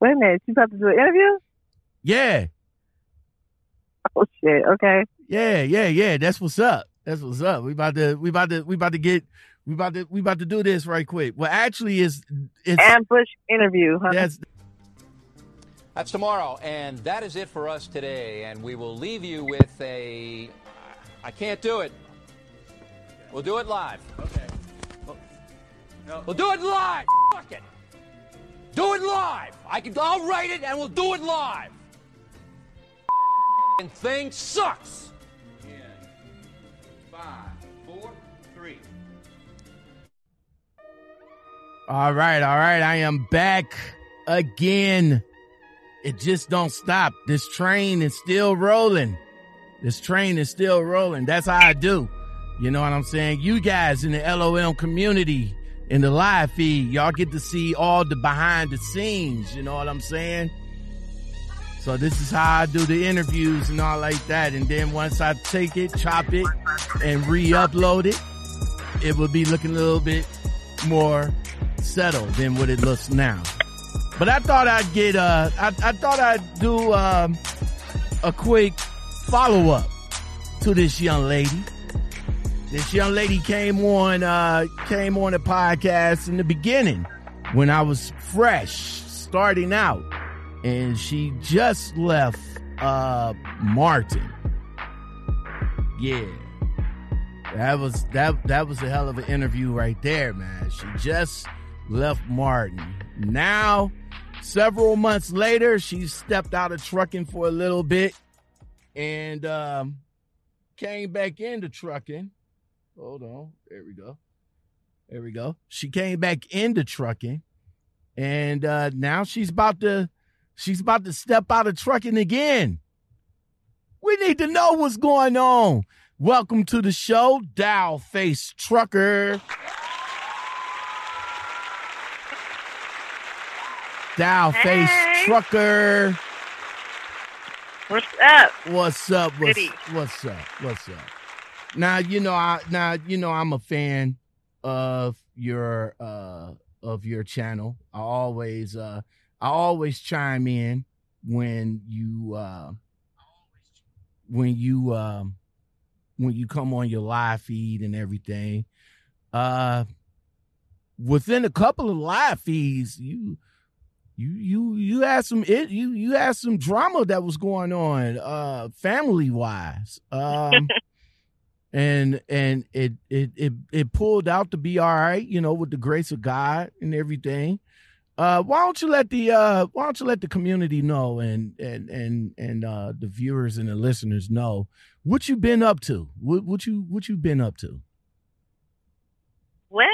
Wait a minute. She's about to do an interview? Yeah. Oh shit. Okay. Yeah, yeah, yeah. That's what's up. That's what's up. We about to we about to we about to get we about to we about to do this right quick. Well actually it's it's Ambush interview, huh? that's That's tomorrow, and that is it for us today. And we will leave you with a. I can't do it. We'll do it live. Okay. Oh. We'll do it live. Fuck it. Do it live. I can. I'll write it, and we'll do it live. And thing sucks. Five, four, three. all right, all right. I am back again. It just don't stop. This train is still rolling. This train is still rolling. That's how I do. You know what I'm saying? You guys in the LOM community in the live feed, y'all get to see all the behind the scenes. You know what I'm saying? So this is how I do the interviews and all like that. And then once I take it, chop it, and re-upload it, it will be looking a little bit more settled than what it looks now. But I thought I'd get uh I, I thought I'd do um a quick follow up to this young lady. This young lady came on uh came on the podcast in the beginning when I was fresh, starting out. And she just left uh Martin. Yeah. That was that that was a hell of an interview right there, man. She just left Martin. Now, several months later, she stepped out of trucking for a little bit and um came back into trucking. Hold on. There we go. There we go. She came back into trucking and uh now she's about to she's about to step out of trucking again. We need to know what's going on. Welcome to the show, Dollface Trucker. Dollface Hey. Trucker. What's up? What's up? What's, what's up? What's up? Now you know I now you know I'm a fan of your uh of your channel. I always uh I always chime in when you uh when you um when you come on your live feed and everything. Uh within a couple of live feeds, you you you you had some it you you had some drama that was going on uh family wise um and and it, it it it pulled out to be all right you know with the grace of god and everything uh why don't you let the uh why don't you let the community know and and and and uh the viewers and the listeners know what you've been up to what what you what you've been up to Well,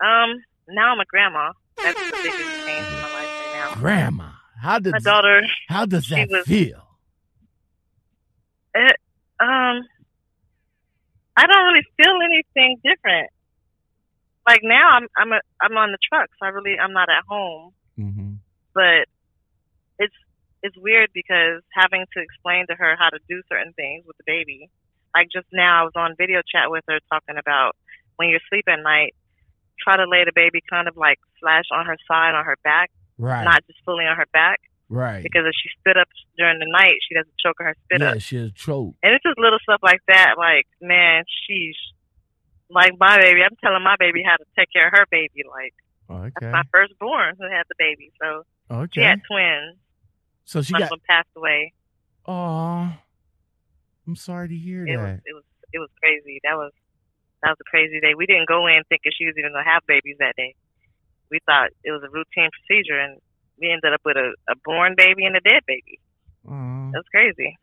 um, now I'm a grandma. That's the biggest change in my life right now. grandma how does. My daughter, how does that was- feel um, I don't really feel anything different. Like now, I'm I'm a, I'm on the truck, so I really I'm not at home. mm-hmm. But it's it's weird because having to explain to her how to do certain things with the baby. Like just now, I was on video chat with her talking about when you sleep at night, try to lay the baby kind of like slash on her side on her back, right not just fully on her back. Right Because if she spit up during the night, she doesn't choke her spit yeah up. she'll choke And it's just little stuff like that. Like, man, she's like my baby. I'm telling my baby how to take care of her baby. Like, okay that's my firstborn who had the baby. So she okay had twins. so she got them passed away. Oh, I'm sorry to hear It was that. it was it was crazy. That was that was a crazy day. We didn't go in thinking she was even gonna have babies that day. We thought it was a routine procedure, and we ended up with a, a born baby and a dead baby. That was crazy.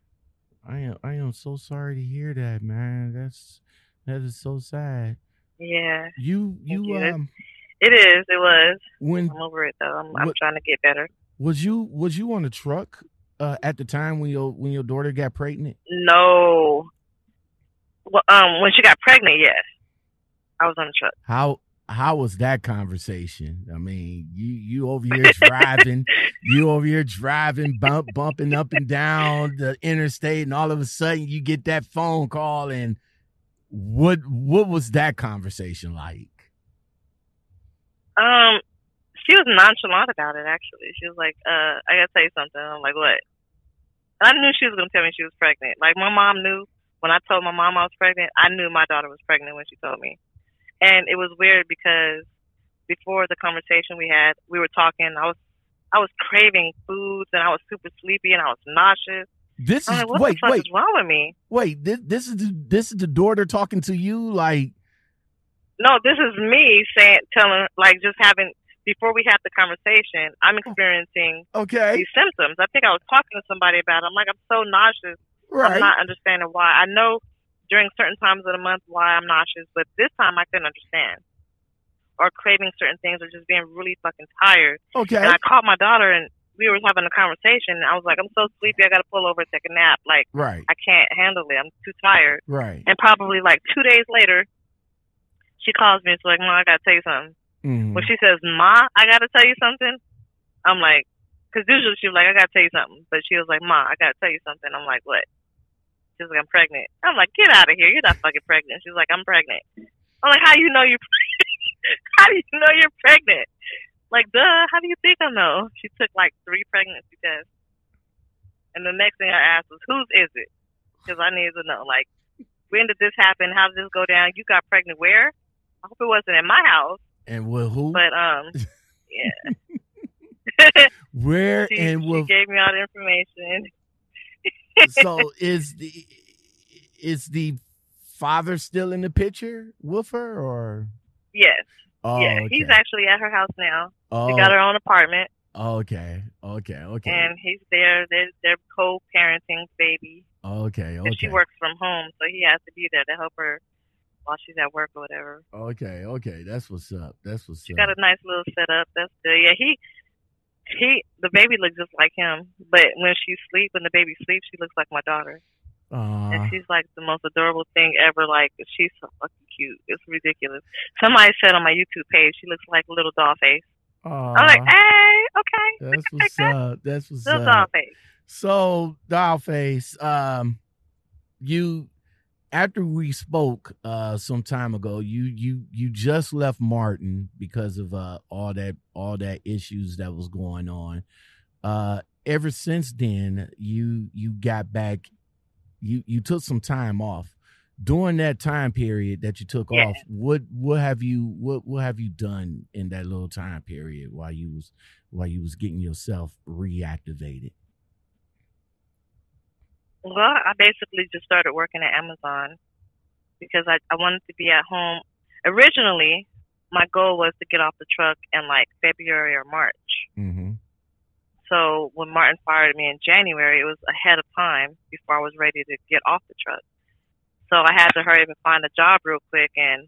I am I am so sorry to hear that, man. That's that is so sad. Yeah, You you. Um it is. It was. when I'm over it though. I'm, I'm trying to get better. was you was you on the truck uh at the time when your when your daughter got pregnant? No. Well, um, when she got pregnant, yes, I was on the truck. How how was that conversation? I mean, you you over here driving, you over here driving, bump bumping up and down the interstate, and all of a sudden you get that phone call, and what what was that conversation like? Um, she was nonchalant about it. Actually, she was like, "Uh, I gotta tell you something." I'm like, "What?" I knew she was gonna tell me she was pregnant. Like my mom knew when I told my mom I was pregnant. I knew my daughter was pregnant when she told me, and it was weird because before the conversation we had, we were talking. I was I was craving foods and I was super sleepy and I was nauseous. This I'm is like, what wait, the fuck wait, is wrong with me? wait. This this is the, this is the daughter talking to you. Like, No, this is me saying, telling, like, just having before we had the conversation. I'm oh. experiencing okay, these symptoms. I think I was talking to somebody about. It. I'm like, I'm so nauseous. right? I'm not understanding why. I know during certain times of the month why I'm nauseous, but this time I couldn't understand. Or craving certain things, or just being really fucking tired. okay, And I called my daughter, and we were having a conversation. And I was like, I'm so sleepy. I got to pull over and take a nap. Like, right, I can't handle it. I'm too tired. right. And probably like two days later, she calls me. And she's like, "Ma, I gotta tell you something." Mhm. When she says, "Ma, I gotta tell you something," I'm like, because usually she's like, "I gotta tell you something," but she was like, "Ma, I gotta tell you something." I'm like, "What?" She's like, "I'm pregnant." I'm like, "Get out of here! You're not fucking pregnant." She's like, "I'm pregnant." I'm like, "How do you know you're? pregnant? How do you know you're pregnant?" Like, duh. How do you think I know? She took like three pregnancy tests, and the next thing I asked was, "Whose is it?" Because I needed to know, like, when did this happen? How did this go down? You got pregnant where? I hope it wasn't in my house, And with who? but um, yeah. Where she, and she gave me all the information. So is the is the father still in the picture with her or Yes, oh yeah. okay. He's actually at her house now. oh, She got her own apartment, okay okay okay and he's there. They're they're co-parenting baby, okay and okay she works from home, so he has to be there to help her while she's at work or whatever. okay okay that's what's up that's what's She up got a nice little setup. That's good. Yeah, he he the baby looks just like him, but when she sleeps, when the baby sleeps, she looks like my daughter. Aw. and she's like the most adorable thing ever. Like she's so fucking cute. It's ridiculous. Somebody said on my YouTube page she looks like little doll face. Aw. I'm like, hey, okay, that's what's that. up that's what's little doll face. So, Dollface, um, you after we spoke uh some time ago, you you you just left Martin because of uh all that all that issues that was going on. Uh ever since then, you you got back you you took some time off. During that time period that you took Yeah. off, what what have you what what have you done in that little time period while you was while you was getting yourself reactivated? Well, I basically just started working at Amazon because I I wanted to be at home. Originally, my goal was to get off the truck in like February or March. Mm-hmm. So when Martin fired me in January, it was ahead of time before I was ready to get off the truck. So I had to hurry up and find a job real quick, and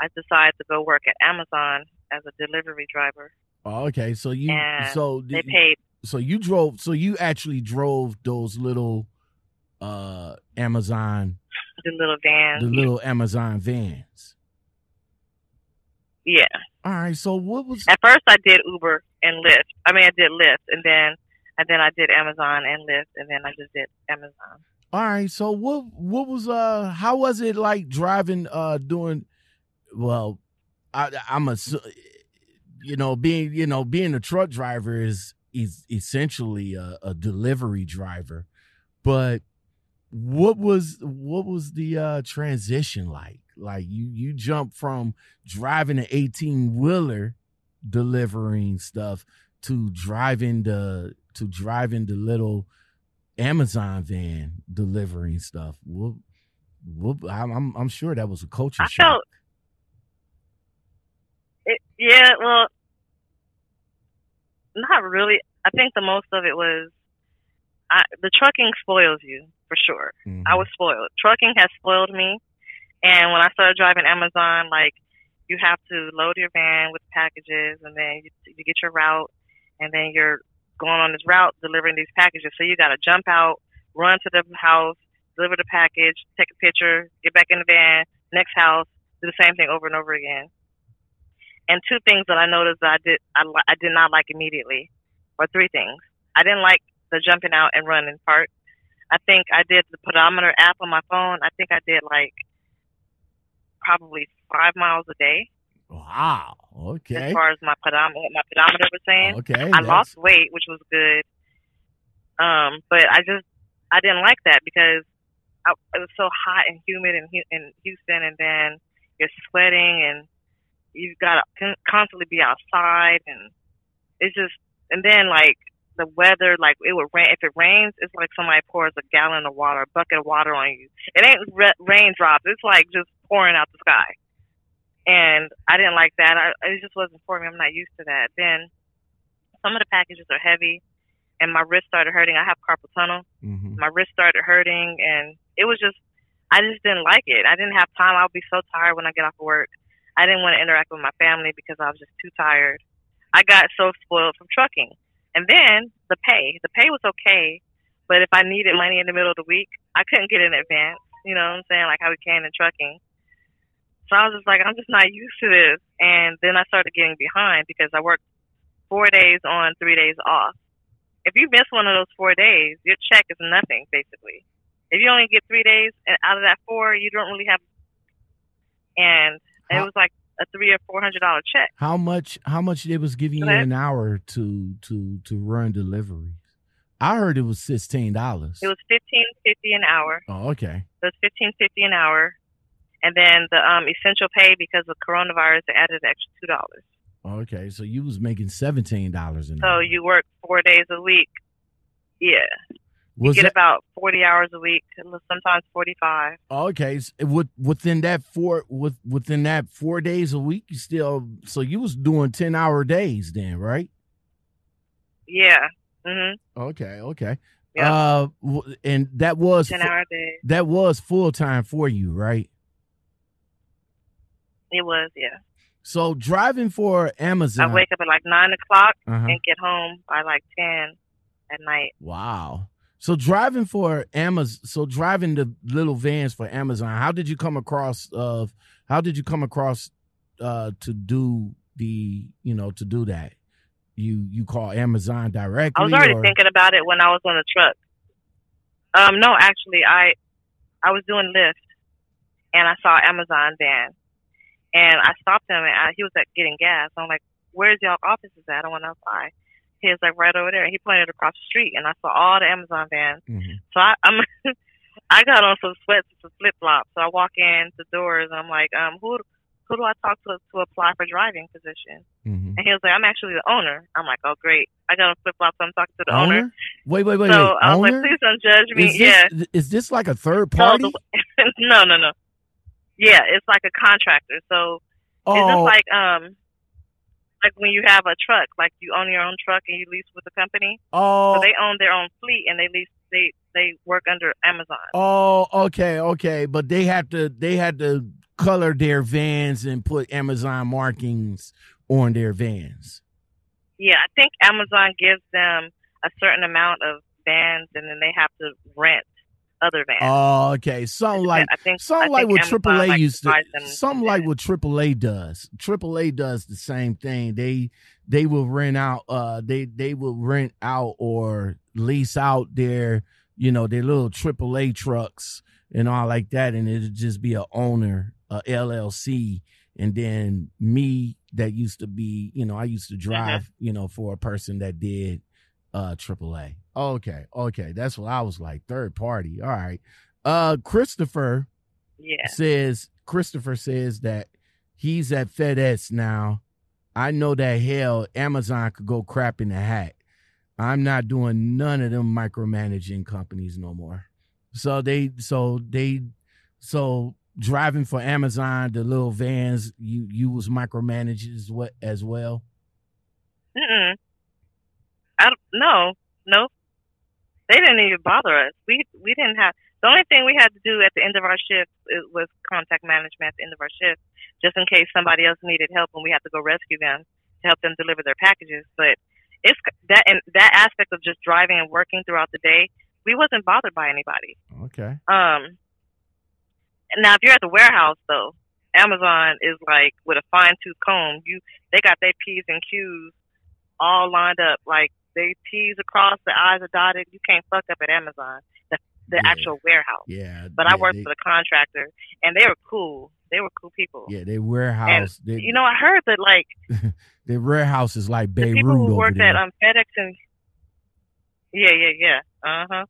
I decided to go work at Amazon as a delivery driver. Oh, okay. So you And so They paid so you drove so you actually drove those little uh Amazon the little van. the little Amazon vans. yeah. All right. So what was At first, I did Uber and Lyft. I mean, I did Lyft, and then and then I did Amazon and Lyft, and then I just did Amazon. all right. So what what was uh how was it like driving uh doing well I I'm a you know being you know being a truck driver is is essentially a, a delivery driver, but what was what was the uh transition like? Like you you jump from driving an 18 wheeler delivering stuff to driving the to driving the little amazon van delivering stuff. What, what i'm I'm- sure that was a culture I shock. felt- It, yeah, well, not really. I think the most of it was I, the trucking spoils you for sure. Mhm. I was spoiled. Trucking has spoiled me. And when I started driving Amazon, like you have to load your van with packages, and then you, you get your route, and then you're going on this route delivering these packages. So you got to jump out, run to the house, deliver the package, take a picture, get back in the van, next house, do the same thing over and over again. And two things that I noticed that I did I, I did not like immediately, or three things. I didn't like the jumping out and running part. I think I did the pedometer app on my phone. I think I did like probably five miles a day. Wow. Okay. as far as my pedometer, my pedometer was saying. Okay. I that's- lost weight, which was good. Um, but I just I didn't like that because I, it was so hot and humid in in Houston, and then you're sweating and you've got to con- constantly be outside, and it's just and then like the weather, like it would rain. If it rains, it's like somebody pours a gallon of water, a bucket of water on you. It ain't re- raindrops. It's like just pouring out the sky. And I didn't like that. I, it just wasn't for me. I'm not used to that. Then some of the packages are heavy, and my wrist started hurting. I have carpal tunnel. Mhm. My wrist started hurting, and it was just, I just didn't like it. I didn't have time. I would be so tired when I get off of work. I didn't want to interact with my family because I was just too tired. I got so spoiled from trucking. And then the pay. The pay was okay, but if I needed money in the middle of the week, I couldn't get it in advance. You know what I'm saying? Like how we can in trucking. So I was just like, I'm just not used to this. And then I started getting behind because I worked four days on, three days off. If you miss one of those four days, your check is nothing, basically. If you only get three days and out of that four, you don't really have. And it was like a three or four hundred dollar check. How much? How much they was giving you an hour to to to run deliveries? I heard it was sixteen dollars. It was fifteen fifty an hour. Oh, okay. So it's fifteen fifty an hour, and then the um, essential pay because of coronavirus they added an extra two dollars. Okay, so you was making seventeen dollars an So hour. you work four days a week. Yeah, was you get that, about forty hours a week, sometimes forty five. okay? s- With, within that four with within that four days a week, you still so you was doing ten hour days then, right? Yeah. Mhm. Okay, okay. Yeah. Uh, and that was 10-hour days. that was full time for you, right? It was. Yeah. So driving for Amazon. I wake up at like nine o'clock uh-huh. and get home by like ten at night. Wow. So driving for Amazon, so driving the little vans for Amazon. How did you come across of? How did you come across uh to do the you know to do that? You you call Amazon directly? I was already or- thinking about it when I was on the truck. Um, no, actually, I I was doing Lyft, and I saw Amazon van, and I stopped him, and I, he was like getting gas. I'm like, "Where's y'all offices at? I don't want to apply." He was like, "Right over there." He pointed across the street, and I saw all the Amazon vans. Mhm. So I, I'm, I got on some sweats and some flip flops. So I walk in the doors, and I'm like, um, who who do I talk to to apply for driving position? Mhm. And he was like, I'm actually the owner. I'm like, oh great. I got on flip flops. I'm talking to the owner. Owner? Wait, wait, wait, so wait. I was Owner? like, please don't judge me. is yeah. this is this like a third So party? the- no, no, no. Yeah, it's like a contractor. So it's just oh, like um like when you have a truck, like you own your own truck and you lease with a company. oh, So they own their own fleet and they lease they they work under Amazon. Oh, okay, okay, but they had to they had to color their vans and put Amazon markings on their vans. Yeah, I think Amazon gives them a certain amount of vans and then they have to rent other vans. Oh, okay, something like I think I something like what Amazon, AAA like, used to something like what AAA does. AAA does the same thing. They they will rent out uh they they will rent out or lease out their you know their little AAA trucks and all like that, and it'll just be a owner, a LLC, and then me that used to be you know I used to Mm-hmm. drive you know for a person that did uh AAA. Okay, okay, that's what I was like. Third party. All right. Uh Christopher Yeah. says Christopher says that he's at FedEx now. I know that hell Amazon could go crap in the hat. I'm not doing none of them micromanaging companies no more. So they so they so driving for Amazon, the little vans, you you was micromanaged what as well. Mm-mm. I don't, no, no. They didn't even bother us. We we didn't have the only thing we had to do at the end of our shift was contact management at the end of our shift, just in case somebody else needed help and we had to go rescue them to help them deliver their packages. But it's that and that aspect of just driving and working throughout the day. We wasn't bothered by anybody. Okay. Um, now if you're at the warehouse though, Amazon is like with a fine tooth comb. You they got their P's and Q's all lined up. Like they T's across, the I's are dotted. You can't fuck up at Amazon, the the Yeah. actual warehouse. Yeah. But I worked they- for the contractor, and they were cool. They were cool people. Yeah, they warehouse. they, You know, I heard that like the warehouse is like the Beirut people who worked there. at um FedEx and yeah, yeah, yeah. Uh huh.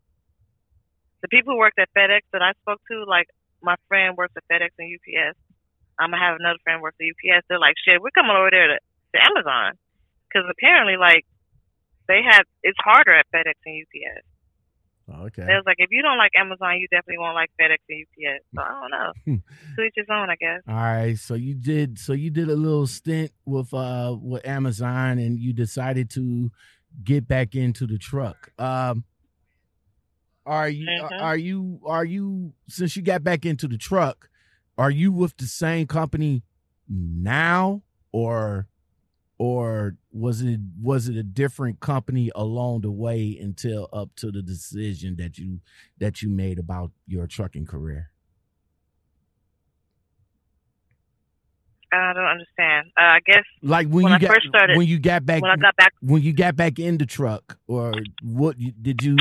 The people who worked at FedEx that I spoke to, like my friend works at FedEx and UPS. I'm gonna have another friend work at UPS. They're like, shit, we're coming over there to, to Amazon because apparently, like, they have it's harder at FedEx and UPS. okay. They was like, if you don't like Amazon, you definitely won't like FedEx and UPS. So I don't know. Hmm. to each his own, I guess. All right, so you did so you did a little stint with uh with Amazon and you decided to get back into the truck. Um are you Mhm. are you are you since you got back into the truck, are you with the same company now or or was it was it a different company along the way until up to the decision that you that you made about your trucking career? I don't understand. Uh, I guess Like when, When you I got first started- when you got back when I got back, when you got back in the truck or what did you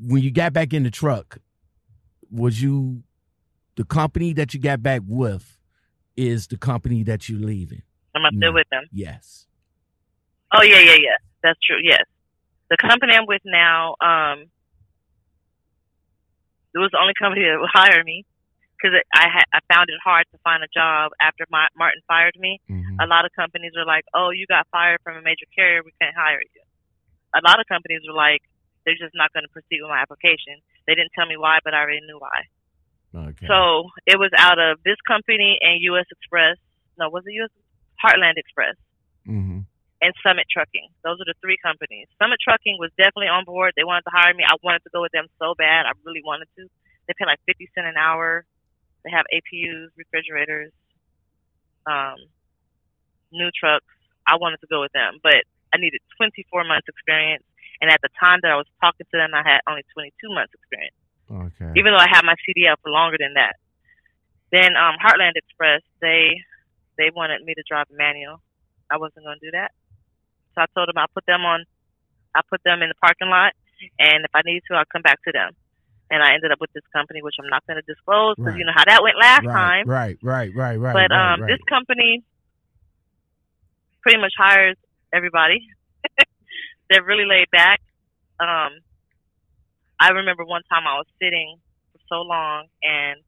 when you got back in the truck was you the company that you got back with is the company that you're leaving I'm still No. with them. yes Oh yeah, yeah, yeah. That's true. Yes, the company I'm with now, um, it was the only company that would hire me because I had I found it hard to find a job after my, Martin fired me. Mhm. A lot of companies were like, "Oh, you got fired from a major carrier, we can't hire you." A lot of companies were like, "They're just not going to proceed with my application." They didn't tell me why, but I already knew why. okay So it was out of this company and U.S. Express. No, was it U.S. Heartland Express hmm and Summit Trucking. Those are the three companies. Summit Trucking was definitely on board. They wanted to hire me. I wanted to go with them so bad. I really wanted to. They pay like fifty cent an hour. They have APUs, refrigerators, um, new trucks. I wanted to go with them, but I needed 24 months experience. And at the time that I was talking to them, I had only 22 months experience okay even though I had my CDL for longer than that. Then um, Heartland Express, they they wanted me to drive a manual. I wasn't going to do that, so I told them I'll put them on. I put them in the parking lot, and if I need to, I'll come back to them. And I ended up with this company, which I'm not going to disclose because Right. you know how that went last right, time. right right right right but right, um, right. this company pretty much hires everybody. They're really laid back. Um, I remember one time I was sitting for so long, and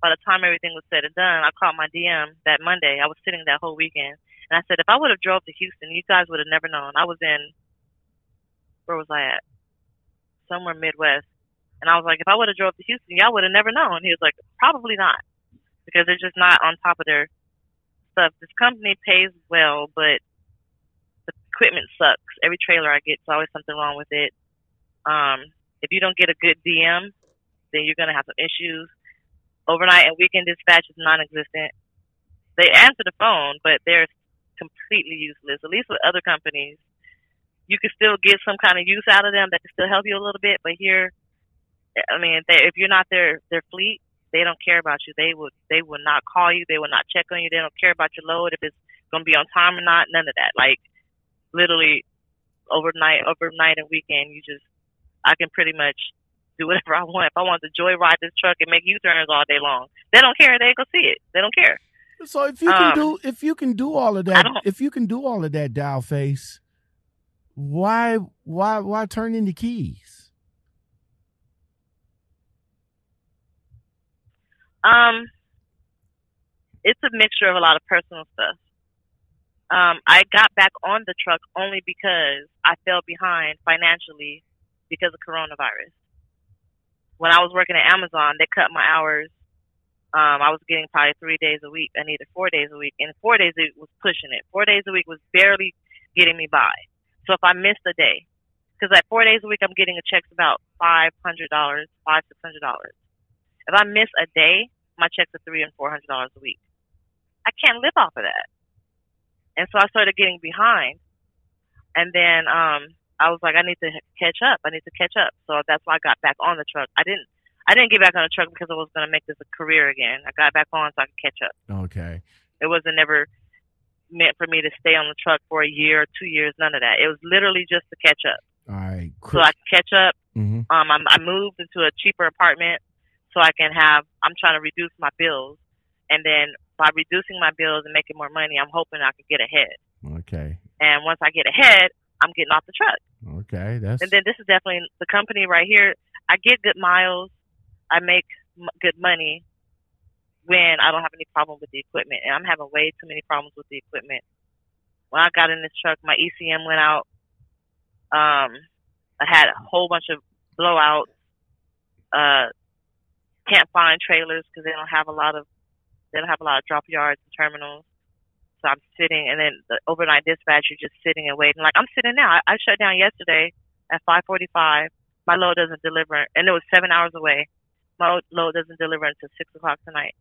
by the time everything was said and done, I caught my DM that Monday. I was sitting that whole weekend, and I said, if I would have drove to Houston, you guys would have never known. I was in where was I at? Somewhere Midwest. And I was like, if I would have drove to Houston, y'all would have never known. He was like, probably not, because they're just not on top of their stuff. This company pays well, but the equipment sucks. Every trailer I get, there's always something wrong with it. Um, if you don't get a good DM, then you're gonna have some issues. Overnight and weekend dispatch is non-existent. They answer the phone, but they're completely useless. At least with other companies, you can still get some kind of use out of them that can still help you a little bit. But here, I mean, they, if you're not their their fleet, they don't care about you. They would they will not call you. They will not check on you. They don't care about your load if it's gonna be on time or not. None of that. Like literally overnight, overnight and weekend, you just I can pretty much do whatever I want. If I want to joyride this truck and make U turns all day long, they don't care. They go see it. They don't care. So if you can Um, do if you can do all of that, if you can do all of that, Dollface, why why why turn in the keys? Um, it's a mixture of a lot of personal stuff. Um, I got back on the truck only because I fell behind financially because of coronavirus. When I was working at Amazon, they cut my hours. Um, I was getting probably three days a week. I needed four days a week, and four days a week was pushing it. Four days a week was barely getting me by. So if I missed a day, because at four days a week I'm getting a check's about five hundred dollars, five six hundred dollars. If I miss a day, my checks are three and four hundred dollars a week. I can't live off of that. And so I started getting behind. And then um I was like, I need to catch up. I need to catch up. So that's why I got back on the truck. I didn't I didn't get back on the truck because I was gonna make this a career again. I got back on so I could catch up. Okay. It wasn't never meant for me to stay on the truck for a year or two years, none of that. It was literally just to catch up. All right. So I could catch up hmm um, I'm, I moved into a cheaper apartment so I can have. I'm trying to reduce my bills, and then by reducing my bills and making more money, I'm hoping I could get ahead. Okay. And once I get ahead, I'm getting off the truck. Okay. That's And then this is definitely the company right here. I get good miles. I make m- good money when I don't have any problem with the equipment. And I'm having way too many problems with the equipment. When I got in this truck, my ECM went out. Um, I had a whole bunch of blowouts. Uh, can't find trailers because they don't have a lot of they don't have a lot of drop yards and terminals. So I'm sitting, and then the overnight dispatch, you're just sitting and waiting. Like I'm sitting now. I, I shut down yesterday at 5:45. My load doesn't deliver, and it was seven hours away. My load doesn't deliver until six o'clock tonight.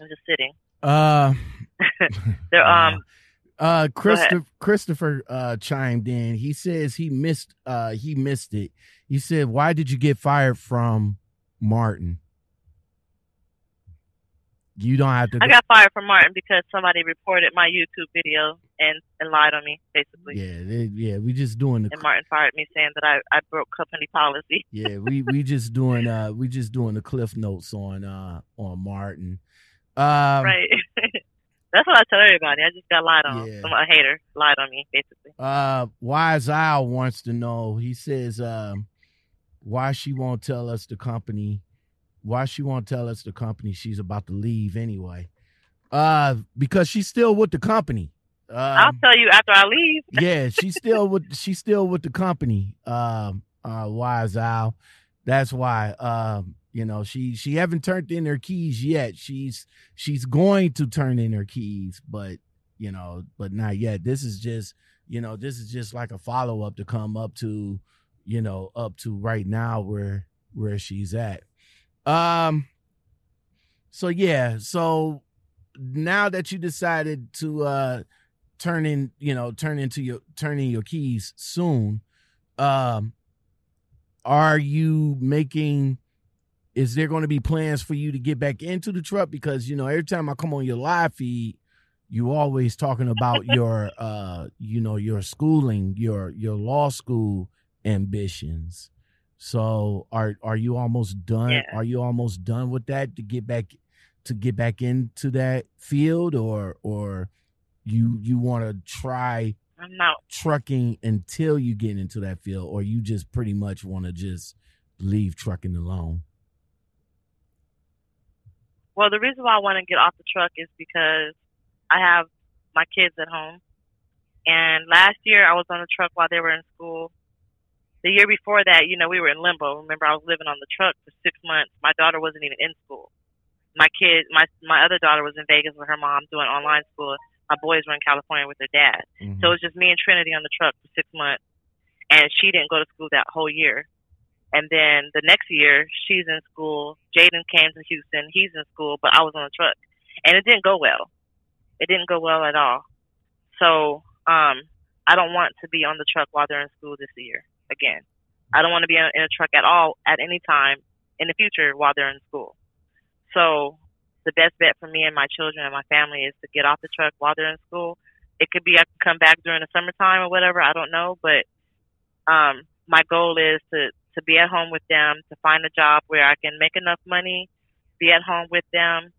I'm just sitting. uh They're um uh Christopher Christopher uh chimed in. He says he missed uh he missed it. He said, "Why did you get fired from Martin?" You don't have to. I got fired from Martin because somebody reported my YouTube video and, and lied on me, basically. yeah, they, yeah. We just doing the And Martin fired me saying that I, I broke company policy. yeah. We we just doing uh we just doing the cliff notes on uh on Martin. Um, right. That's what I tell everybody. I just got lied on. Yeah. Some a hater lied on me, basically. Uh, Wise Owl wants to know. He says, um, why she won't tell us the company, why she won't tell us the company she's about to leave anyway. Uh, because she's still with the company. I'll Um, tell you after I leave. yeah, she's still with she's still with the company. Um, uh, Wise Owl. That's why. Um, you know, she she haven't turned in her keys yet. She's she's going to turn in her keys, but you know, but not yet. This is just you know, this is just like a follow up to come up to, you know, up to right now where where she's at. Um. So yeah, so now that you decided to uh turn in, you know, turn into your turn in your keys soon, um, are you making? Is there going to be plans for you to get back into the truck? Because you know, every time I come on your live feed, you always talking about your, uh, you know, your schooling, your your law school ambitions. So are are you almost done? Yeah. Are you almost done with that to get back to get back into that field, or or you you want to try I'm not. trucking until you get into that field, or you just pretty much want to just leave trucking alone? Well, the reason why I want to get off the truck is because I have my kids at home. And last year I was on the truck while they were in school. The year before that, you know, we were in limbo. Remember, I was living on the truck for six months. My daughter wasn't even in school. My kid, my my other daughter was in Vegas with her mom doing online school. My boys were in California with their dad. Mhm. So it was just me and Trinity on the truck for six months, and she didn't go to school that whole year. And then the next year, she's in school. Jaden came to Houston. He's in school, but I was on the truck, and it didn't go well. It didn't go well at all. So um, I don't want to be on the truck while they're in school this year again. I don't want to be in a truck at all at any time in the future while they're in school. So the best bet for me and my children and my family is to get off the truck while they're in school. It could be I can come back during the summertime or whatever. I don't know, but um, my goal is to to be at home with them, to find a job where I can make enough money, be at home with them,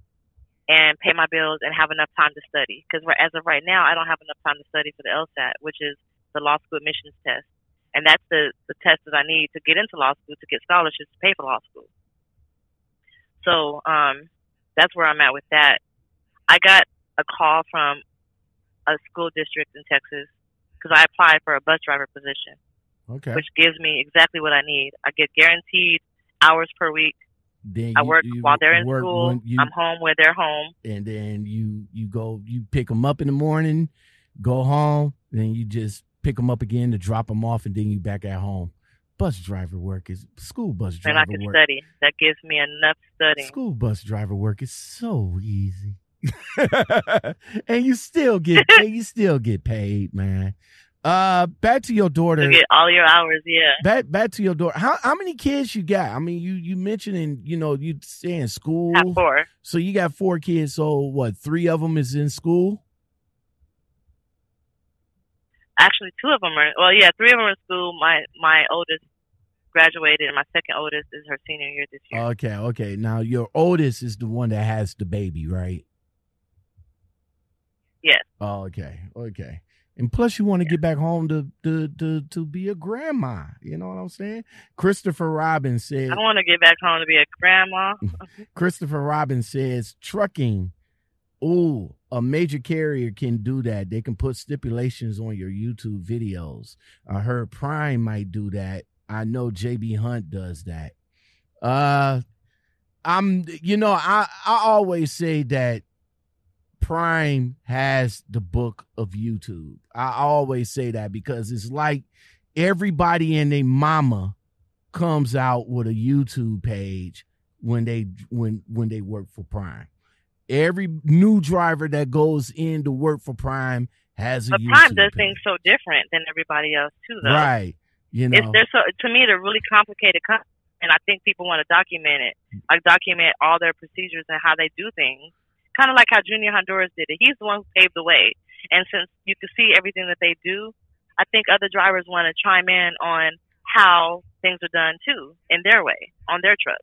and pay my bills and have enough time to study. Because as of right now, I don't have enough time to study for the LSAT, which is the law school admissions test, and that's the the test that I need to get into law school to get scholarships to pay for law school. So um, that's where I'm at with that. I got a call from a school district in Texas because I applied for a bus driver position, Okay. which gives me exactly what I need. I get guaranteed hours per week. Then I you- work you while they're in school. you- I'm home when they're home. and then you you go you pick them up in the morning, go home, then you just pick them up again to drop them off, and then you back at home. Bus driver work is school bus driver. and I can work. study. That gives me enough studying. School bus driver work is so easy, and you still get and you still get paid, man. Uh, back to your daughter. To get all your hours, yeah. Back back to your daughter. How how many kids you got? I mean, you you mentioning you know you saying school. Have four. So you got four kids. So what? Three of them is in school. Actually, two of them are. Well, yeah, three of them are in school. My my oldest graduated, and my second oldest is her senior year this year. Okay, okay. Now your oldest is the one that has the baby, right? Yes. Oh, okay, okay. And plus, you want to get back home to, to to to be a grandma. You know what I'm saying? Christopher robin said. I want to get back home to be a grandma. Christopher robin says trucking. Ooh, a major carrier can do that. They can put stipulations on your YouTube videos. I heard Prime might do that. I know JB Hunt does that. Uh, I'm. You know, I I always say that Prime has the book of YouTube. I always say that because it's like everybody and their mama comes out with a YouTube page when they when when they work for Prime. Every new driver that goes in to work for Prime has a but Prime does things so different than everybody else too, though. right. You know, they're so to me they're really complicated, com- and I think people want to document it, like document all their procedures and how they do things. Kind of like how Junior Honduras did it. He's the one who paved the way, and since you can see everything that they do, I think other drivers want to chime in on how things are done too in their way on their truck.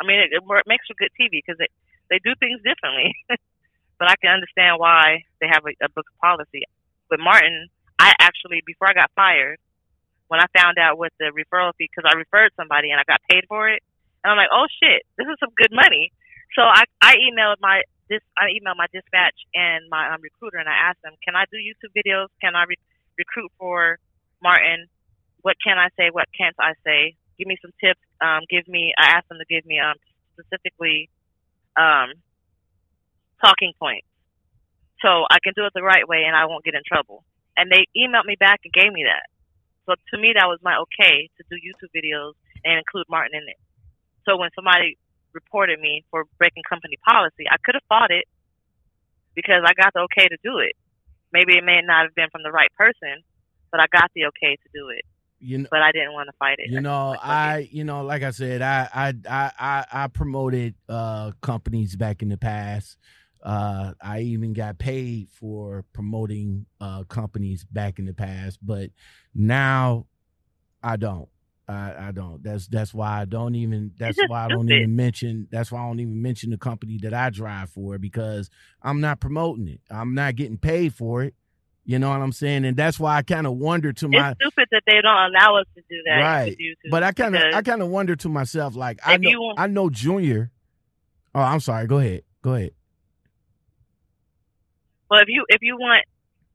I mean, it, it makes for good TV because they they do things differently. but I can understand why they have a, a book policy. With Martin, I actually before I got fired, when I found out what the referral fee, because I referred somebody and I got paid for it, and I'm like, oh shit, this is some good money. So I I emailed my this I emailed my dispatch and my um, recruiter and I asked them, can I do YouTube videos? Can I re- recruit for Martin? What can I say? What can't I say? Give me some tips. Um, give me. I asked them to give me um specifically um talking points so I can do it the right way and I won't get in trouble. And they emailed me back and gave me that. So to me, that was my okay to do YouTube videos and include Martin in it. So when somebody reported me for breaking company policy, I could have fought it because I got the okay to do it. Maybe it may not have been from the right person, but I got the okay to do it. You know, But I didn't want to fight it. you know Like, i you know like i said i i i i, I promoted uh companies back in the past uh i even got paid for promoting uh companies back in the past but now i don't I, I don't. That's that's why I don't even. That's why I don't stupid. even mention. That's why I don't even mention the company that I drive for because I'm not promoting it. I'm not getting paid for it. You know what I'm saying? And that's why I kind of wonder to my it's stupid that they don't allow us to do that. Right. YouTube but I kind of I kind of wonder to myself like I know want- I know Junior. Oh, I'm sorry. Go ahead. Go ahead. Well, if you if you want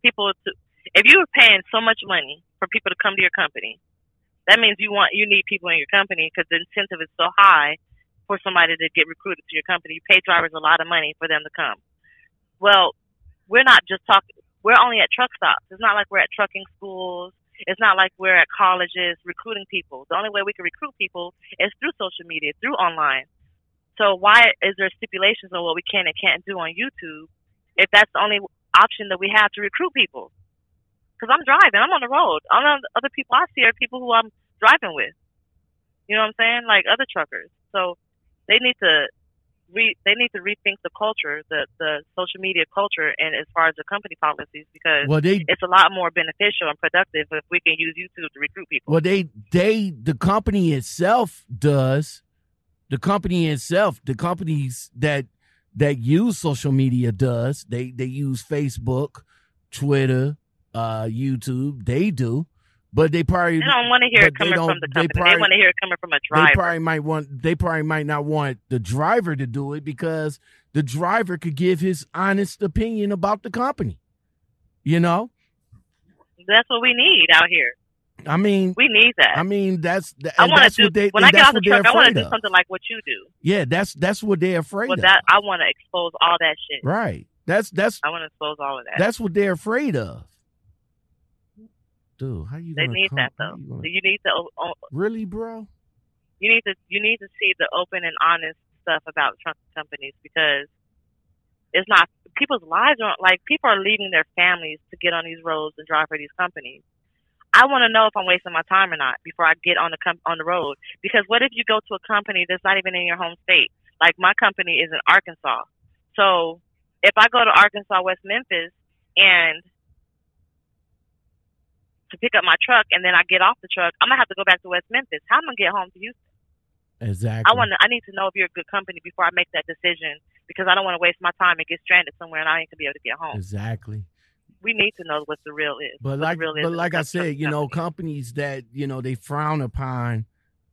people to, if you are paying so much money for people to come to your company, that means you want you need people in your company because the incentive is so high for somebody to get recruited to your company. You pay drivers a lot of money for them to come. Well, we're not just talking. We're only at truck stops. It's not like we're at trucking schools. It's not like we're at colleges recruiting people. The only way we can recruit people is through social media, through online. So why is there stipulations on what we can and can't do on YouTube if that's the only option that we have to recruit people? Because I'm driving, I'm on the road. All the other people I see are people who I'm driving with. You know what I'm saying? Like other truckers. So they need to re they need to rethink the culture, the the social media culture, and as far as the company policies, because Well, they it's a lot more beneficial and productive if we can use YouTube to recruit people. well they they the company itself does. The company itself, the companies that that use social media does. They they use Facebook, Twitter, uh, YouTube. They do, but they probably They don't want to hear it coming from the company. They, probably- want to hear it coming from a driver. they probably might want they probably might not want the driver to do it because the driver could give his honest opinion about the company. You know, That's what we need out here. I mean, We need that. I mean that's th- I want to do they when I get off the truck. I want to do something like what you do. Yeah, that's that's what they're afraid Well, of. that I want to expose all that shit. right. That's that's I want to expose all of that. that's what they're afraid of. Dude, how you they need come- that though. you gonna- You need to o- o- really, bro? you need to you need to see the open and honest stuff about truck companies because it's not people's lives aren't like people are leaving their families to get on these roads and drive for these companies. I want to know if I'm wasting my time or not before I get on the com- on the road. Because what if you go to a company that's not even in your home state? Like my company is in Arkansas, so if I go to Arkansas, West Memphis, and to pick up my truck, and then I get off the truck, I'm gonna have to go back to West Memphis. How am I gonna get home to Houston? Exactly. I want to. I need to know if you're a good company before I make that decision because I don't want to waste my time and get stranded somewhere and I ain't gonna be able to get home. Exactly. We need to know what the real is. But like, the real but like I said, you know, companies that you know they frown upon,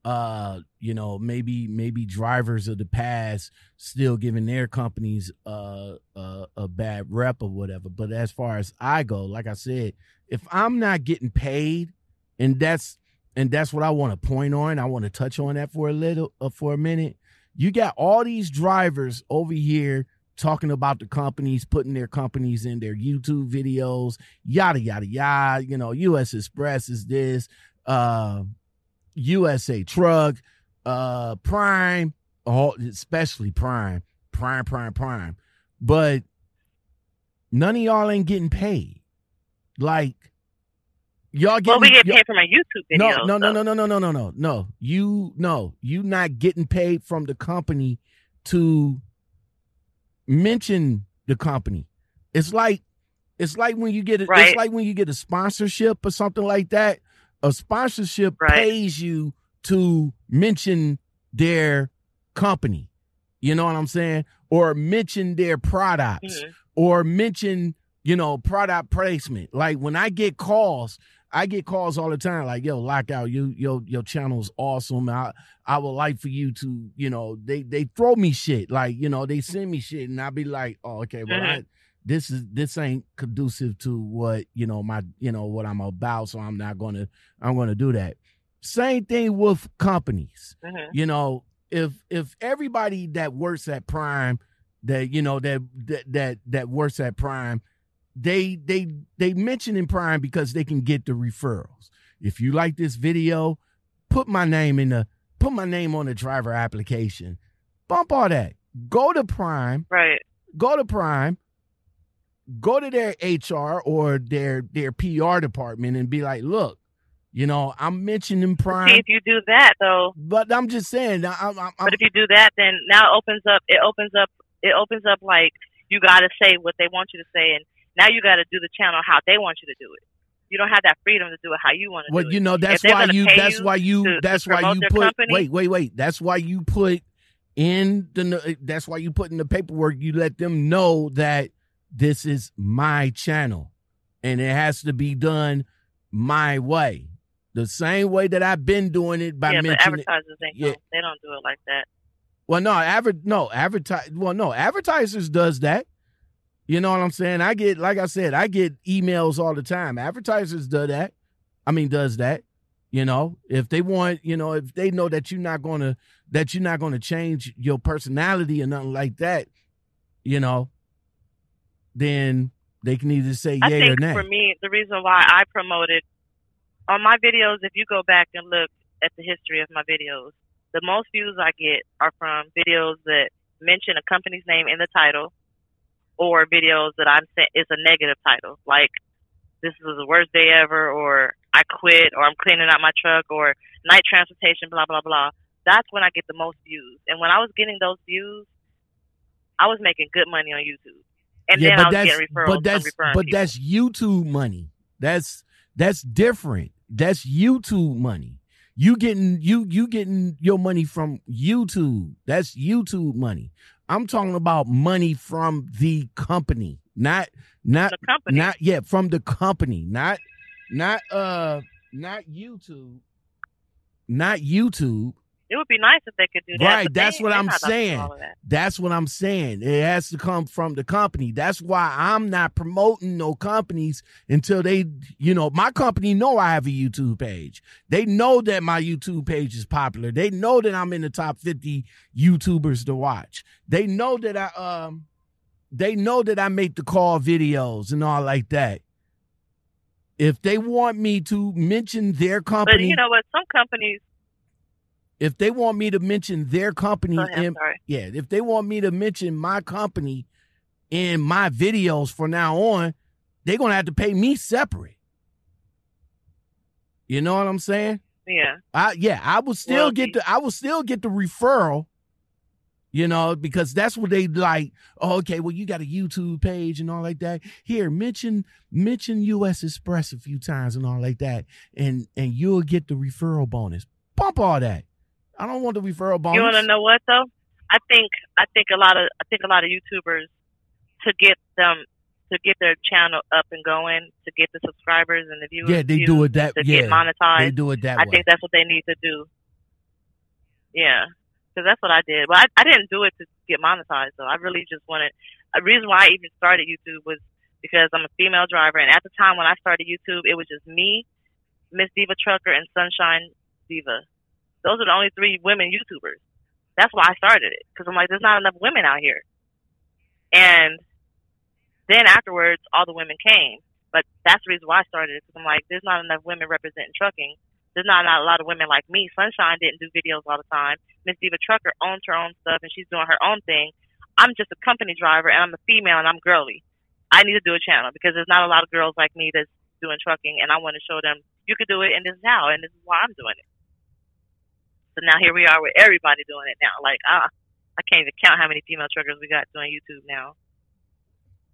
uh, you know, maybe maybe drivers of the past still giving their companies uh, uh a bad rep or whatever. But as far as I go, like I said, if I'm not getting paid, and that's and that's what I want to point on. I want to touch on that for a little uh, for a minute. You got all these drivers over here talking about the companies, putting their companies in their YouTube videos, yada yada yada. You know, U.S. Express is this, uh, USA Truck, uh, Prime, all especially Prime, Prime, Prime, Prime. But none of y'all ain't getting paid. Like y'all getting well, we get paid from our YouTube videos. no, no, no, no, no, no, no, no, no, no. You no, you not getting paid from the company to mention the company. It's like it's like when you get a, Right. it's like when you get a sponsorship or something like that. A sponsorship Right. pays you to mention their company. You know what I'm saying? Or mention their products Mhm. or mention, you know, product placement. Like when I get calls, I get calls all the time, like, yo, lockout, you your your channel's awesome. I I would like for you to, you know, they they throw me shit. Like, you know, they send me shit and I'll be like, oh, okay, well, I Mhm. This is this ain't conducive to what, you know, my you know, what I'm about. So I'm not gonna I'm gonna do that. Same thing with companies Mhm. you know if if everybody that works at prime that you know that that that, that works at prime they they they mention in prime because they can get the referrals if you like this video put my name in the put my name on the driver application bump all that go to prime Right. go to Prime, go to their HR or their their PR department and be like, look, you know, I'm mentioning See, Prime, if you do that though, but I'm just saying, I'm, I'm, but if you do that, then now it opens up. It opens up. It opens up like you got to say what they want you to say, and now you got to do the channel how they want you to do it. You don't have that freedom to do it how you want to well, do you know, that's why you, that's you why you, to- that's to why promote you put, company? wait, wait, wait, that's why you put in the, that's why you put in the paperwork, you let them know that this is my channel and it has to be done my way. The same way that I've been doing it by yeah, mentioning advertisers ain't Yeah. they don't do it like that. Well, no, adver- no, advertise. Well, no, advertisers does that. You know what I'm saying? I get, like I said, I get emails all the time. Advertisers do that. I mean, does that? You know, if they want, you know, if they know that you're not gonna, that you're not gonna change your personality or nothing like that, you know, then they can either say I yay or nay. for me, the reason why I promoted on my videos, if you go back and look at the history of my videos, the most views I get are from videos that mention a company's name in the title, or videos that I'm saying is a negative title, like "This is the worst day ever," or "I quit," or "I'm cleaning out my truck," or "Knight Transportation," blah blah blah. That's when I get the most views, and when I was getting those views, I was making good money on YouTube, and then I was getting referrals but that's but people. that's YouTube money. That's that's different. That's YouTube money. You getting you you getting your money from YouTube. That's YouTube money. I'm talking about money from the company, not not the company. not yet from the company, not not uh not YouTube, not YouTube. It would be nice if they could do that. Right, that's they- what I'm not up to saying. that. That's what I'm saying. It has to come from the company. That's why I'm not promoting no companies until they, you know, my company know I have a YouTube page. They know that my YouTube page is popular. They know that I'm in the top 50 YouTubers to watch. They know that I um they know that I make the call videos and all like that. If they want me to mention their company. But you know what? Some companies. If they want me to mention their company in, yeah, if they want me to mention my company in my videos from now on, they're gonna have to pay me separate. You know what I'm saying? Yeah. I yeah, I will still Royalty. get the I will still get the referral. You know, because that's what they like. Oh, okay, well, you got a YouTube page and all like that. Here, mention mention US Express a few times and all like that, and and you'll get the referral bonus. Bump all that. I don't want to the referral bonus. You want to know what though? I think I think a lot of I think a lot of YouTubers to get them to get their channel up and going to get the subscribers and the viewers. Yeah, they do it that. to yeah, get monetized. they do it that I way. think that's what they need to do. Yeah, because that's what I did. Well, I, I didn't do it to get monetized, though. I really just wanted. A reason why I even started YouTube was because I'm a female driver, and at the time when I started YouTube, it was just me, Miss Diva Trucker, and Sunshine Diva. Those are the only three women YouTubers. That's why I started it because I'm like, there's not enough women out here. And then afterwards, all the women came. But that's the reason why I started it because I'm like, there's not enough women representing trucking there's not, not a lot of women like me. Sunshine didn't do videos all the time. Miss Diva Trucker owns her own stuff and she's doing her own thing. I'm just a company driver and I'm a female and I'm girly. I need to do a channel because there's not a lot of girls like me that's doing trucking and I want to show them you could do it and this is how and this is why I'm doing it. So now here we are with everybody doing it now. Like ah, I can't even count how many female truckers we got doing YouTube now.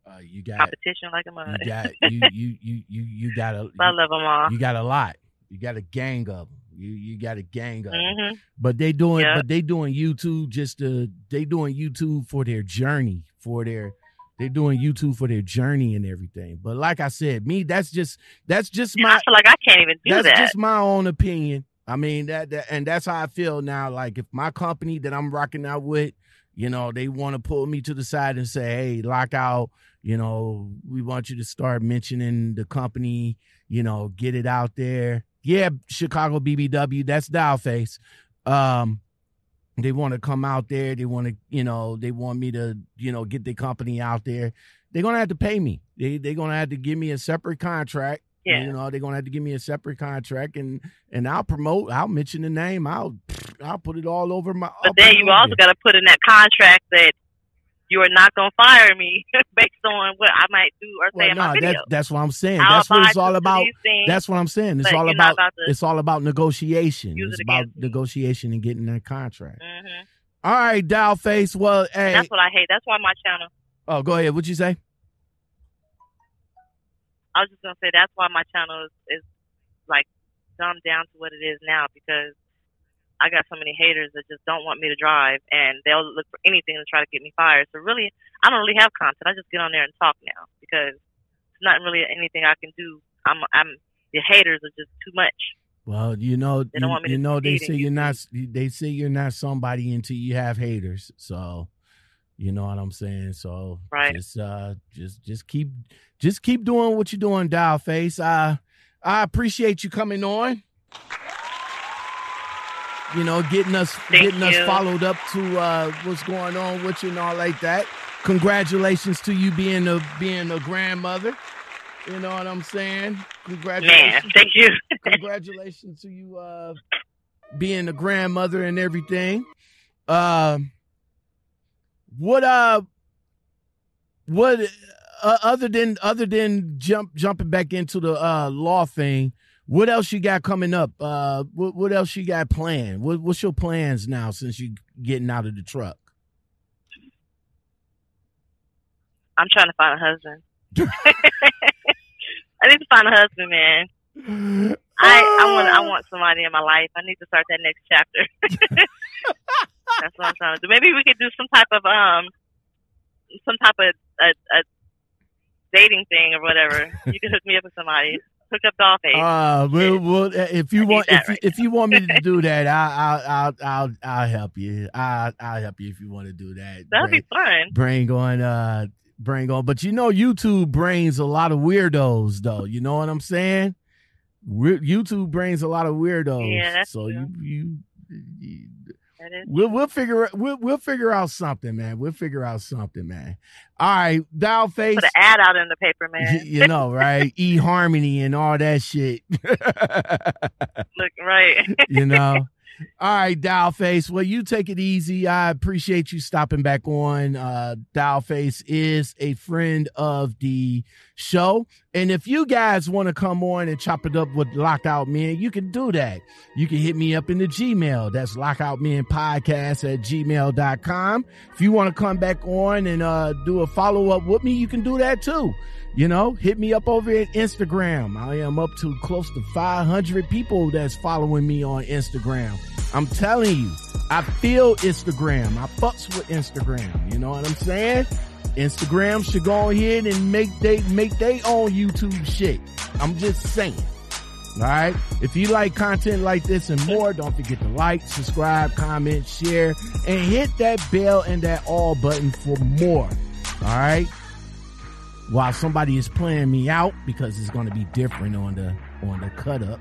Uh, you got Competition like a mother. you got you you you you you got a I love them all. you got a lot. You got a gang of them. You you got a gang of 'em. hmm But they doing Yeah. but they doing YouTube just to they doing YouTube for their journey for their they doing YouTube for their journey and everything. But like I said, me that's just that's just I my feel like I can't even do that's that. just my own opinion. I mean that, that and that's how I feel now. Like if my company that I'm rocking out with, you know, they want to pull me to the side and say, "Hey, lockout, you know, we want you to start mentioning the company, you know, get it out there." Yeah, Chicago BBW, that's Dollface. Um, they want to come out there. They want to, you know, they want me to, you know, get the company out there. They're gonna have to pay me. They they're gonna have to give me a separate contract. Yeah. You know, they're gonna have to give me a separate contract and and I'll promote, I'll mention the name, I'll I'll put it all over my But then you also got to put in that contract that you are not to fire me based on what I might do or say well, in my no, video. that's that's what I'm saying. I'll that's what it's all about. things, That's what I'm saying. It's all about, about it's all about negotiation. It's it about negotiation and getting that contract. hmm All right, Dollface. Well, hey, That's what I hate. That's why my channel. oh, go ahead. What'd you say? I was just gonna say that's why my channel is, is like dumbed down to what it is now because I got so many haters that just don't want me to drive and they'll look for anything to try to get me fired. So really, I don't really have content. I just get on there and talk now because it's not really anything I can do. I'm I'm the haters are just too much. Well, you know, you, you know, they say you're not. They say you're not somebody until you have haters. So, you know what I'm saying. So, Right. just, uh, just, just keep, just keep doing what you're doing, Dollface. I, I appreciate you coming on. You know, getting us, Thank getting us followed up to uh, what's going on with you and all like that. Congratulations to you being a being a grandmother. You know what I'm saying? Congratulations. Man, thank you. congratulations to you uh being a grandmother and everything um what uh what uh, other than other than jump jumping back into the uh law thing what else you got coming up uh what, what else you got planned what, what's your plans now since you getting out of the truck I'm trying to find a husband. I need to find a husband, man. I I want I want somebody in my life. I need to start that next chapter. That's what I'm trying to do. Maybe we could do some type of um some type of a, a dating thing or whatever. You could hook me up with somebody. Hook up Dollface. Uh, we'll, we'll, if you I want, if, right if you want me to do that, I, I'll, I'll, I'll, I'll help you. I, I'll help you if you want to do that. That'd bring, be fun. bring on, uh, bring on. But you know, YouTube brings a lot of weirdos, though. You know what I'm saying? We- YouTube brings a lot of weirdos. Yeah, so true. you, you, you, we'll, we'll figure, we'll, we'll figure out something, man. We'll figure out something, man. All right, Dollface. put an ad out in the paper, man. You know, right? E Harmony and all that shit. Look right. you know. All right, Dollface. Well, you take it easy. I appreciate you stopping back on. Uh, Dollface is a friend of the show. And if you guys want to come on and chop it up with Lockout Men, you can do that. You can hit me up in the Gmail. That's Lockout Men Podcast at gmail.com. If you want to come back on and uh, do a follow up with me, you can do that too. You know, hit me up over at Instagram. I am up to close to 500 people that's following me on Instagram. I'm telling you, I feel Instagram. I fucks with Instagram. You know what I'm saying? Instagram should go ahead and make they make they own YouTube shit. I'm just saying. All right. If you like content like this and more, don't forget to like, subscribe, comment, share, and hit that bell and that all button for more. All right while somebody is playing me out because it's going to be different on the on the cut up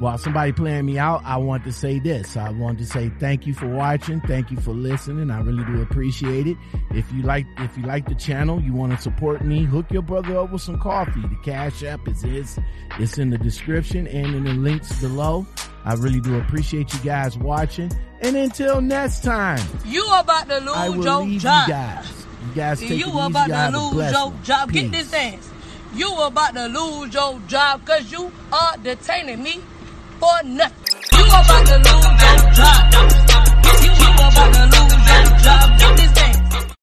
while somebody playing me out i want to say this. I want to say thank you for watching. Thank you for listening. I really do appreciate it. If you like if you like the channel you want to support me hook your brother up with some coffee. The cash app is is it's in the description and in the links below. I really do appreciate you guys watching. And until next time you about to lose I will your leave job. you guys. You guys take you it about have to lose your job. Get this dance. You about to lose your job because you are detaining me for nothing. You about to lose your job.